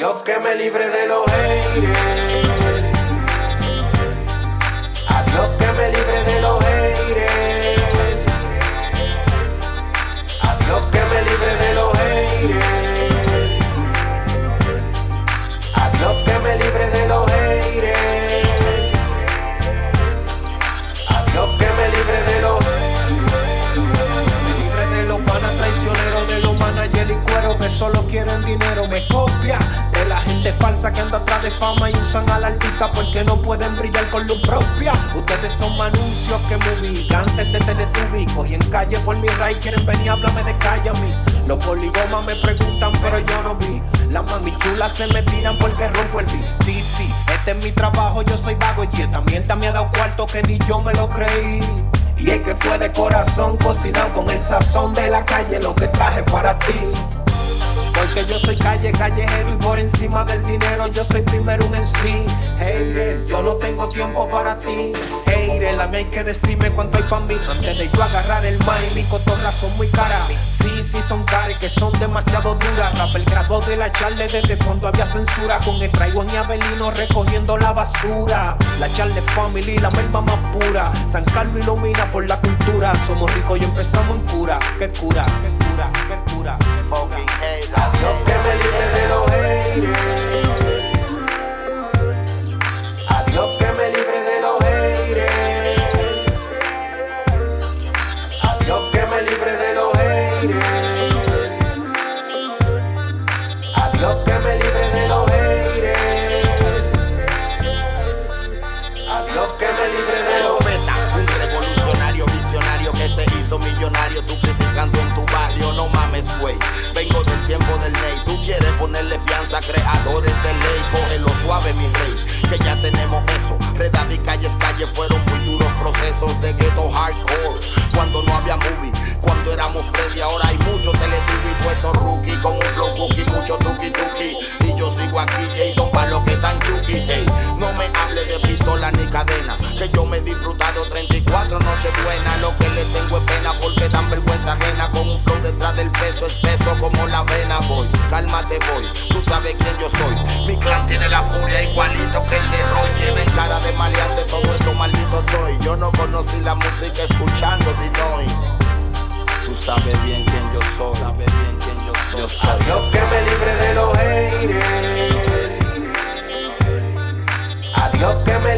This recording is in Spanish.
Dios que me libre de los haters. Falsa que anda atrás de fama y usan a la artista porque no pueden brillar con luz propia. Ustedes son anuncios que me antes de Teletubbies. y en calle por mi ray quieren venir a hablarme de calle a mí. Los poligomas me preguntan, pero yo no vi. Las mami chulas se me tiran porque rompo el beat. Sí, sí, este es mi trabajo, yo soy vago y esta mierda me ha dado cuarto que ni yo me lo creí. Y es que fue de corazón cocinado con el sazón de la calle lo que traje para ti. Soy calle, callejero y por encima del dinero yo soy primero un en sí. Hey, yo no tengo tiempo para ti. Hey, la hay que decirme cuánto hay para mí. Antes de yo agarrar el maíz, mi cotorras son muy caras. Sí, sí, son caras que son demasiado duras. Rap el grado de la charle desde cuando había censura. Con el traigo y Abelino recogiendo la basura. La charle family, la melma más pura. San Carlos ilumina por la cultura. Somos ricos y empezamos en cura. Que cura, que cura. Dios que me libre de los haters. A Dios que me libre de los haters. A Dios que me libre de los haters. A Dios que Que ya tenemos eso. Redad y calles, calles fueron muy duros procesos de ghetto hardcore. Cuando no había movie, cuando éramos Freddy, ahora hay mucho teletubby puesto rookie con un flow cookie, mucho tuki tuki. Y yo sigo aquí, Jason, pa' lo que tan chuki, hey. No me hable de pistola ni cadena, que yo me he te voy. Tú sabes quién yo soy. Mi clan tiene la furia igualito que el de Roy. Lleven cara de maleante todo esto maldito estoy. Yo no conocí la música escuchando The Noise. Tú sabes bien quién yo soy. Sabes bien quién yo soy. Yo soy. Adiós que me libre de los haters. Adiós que me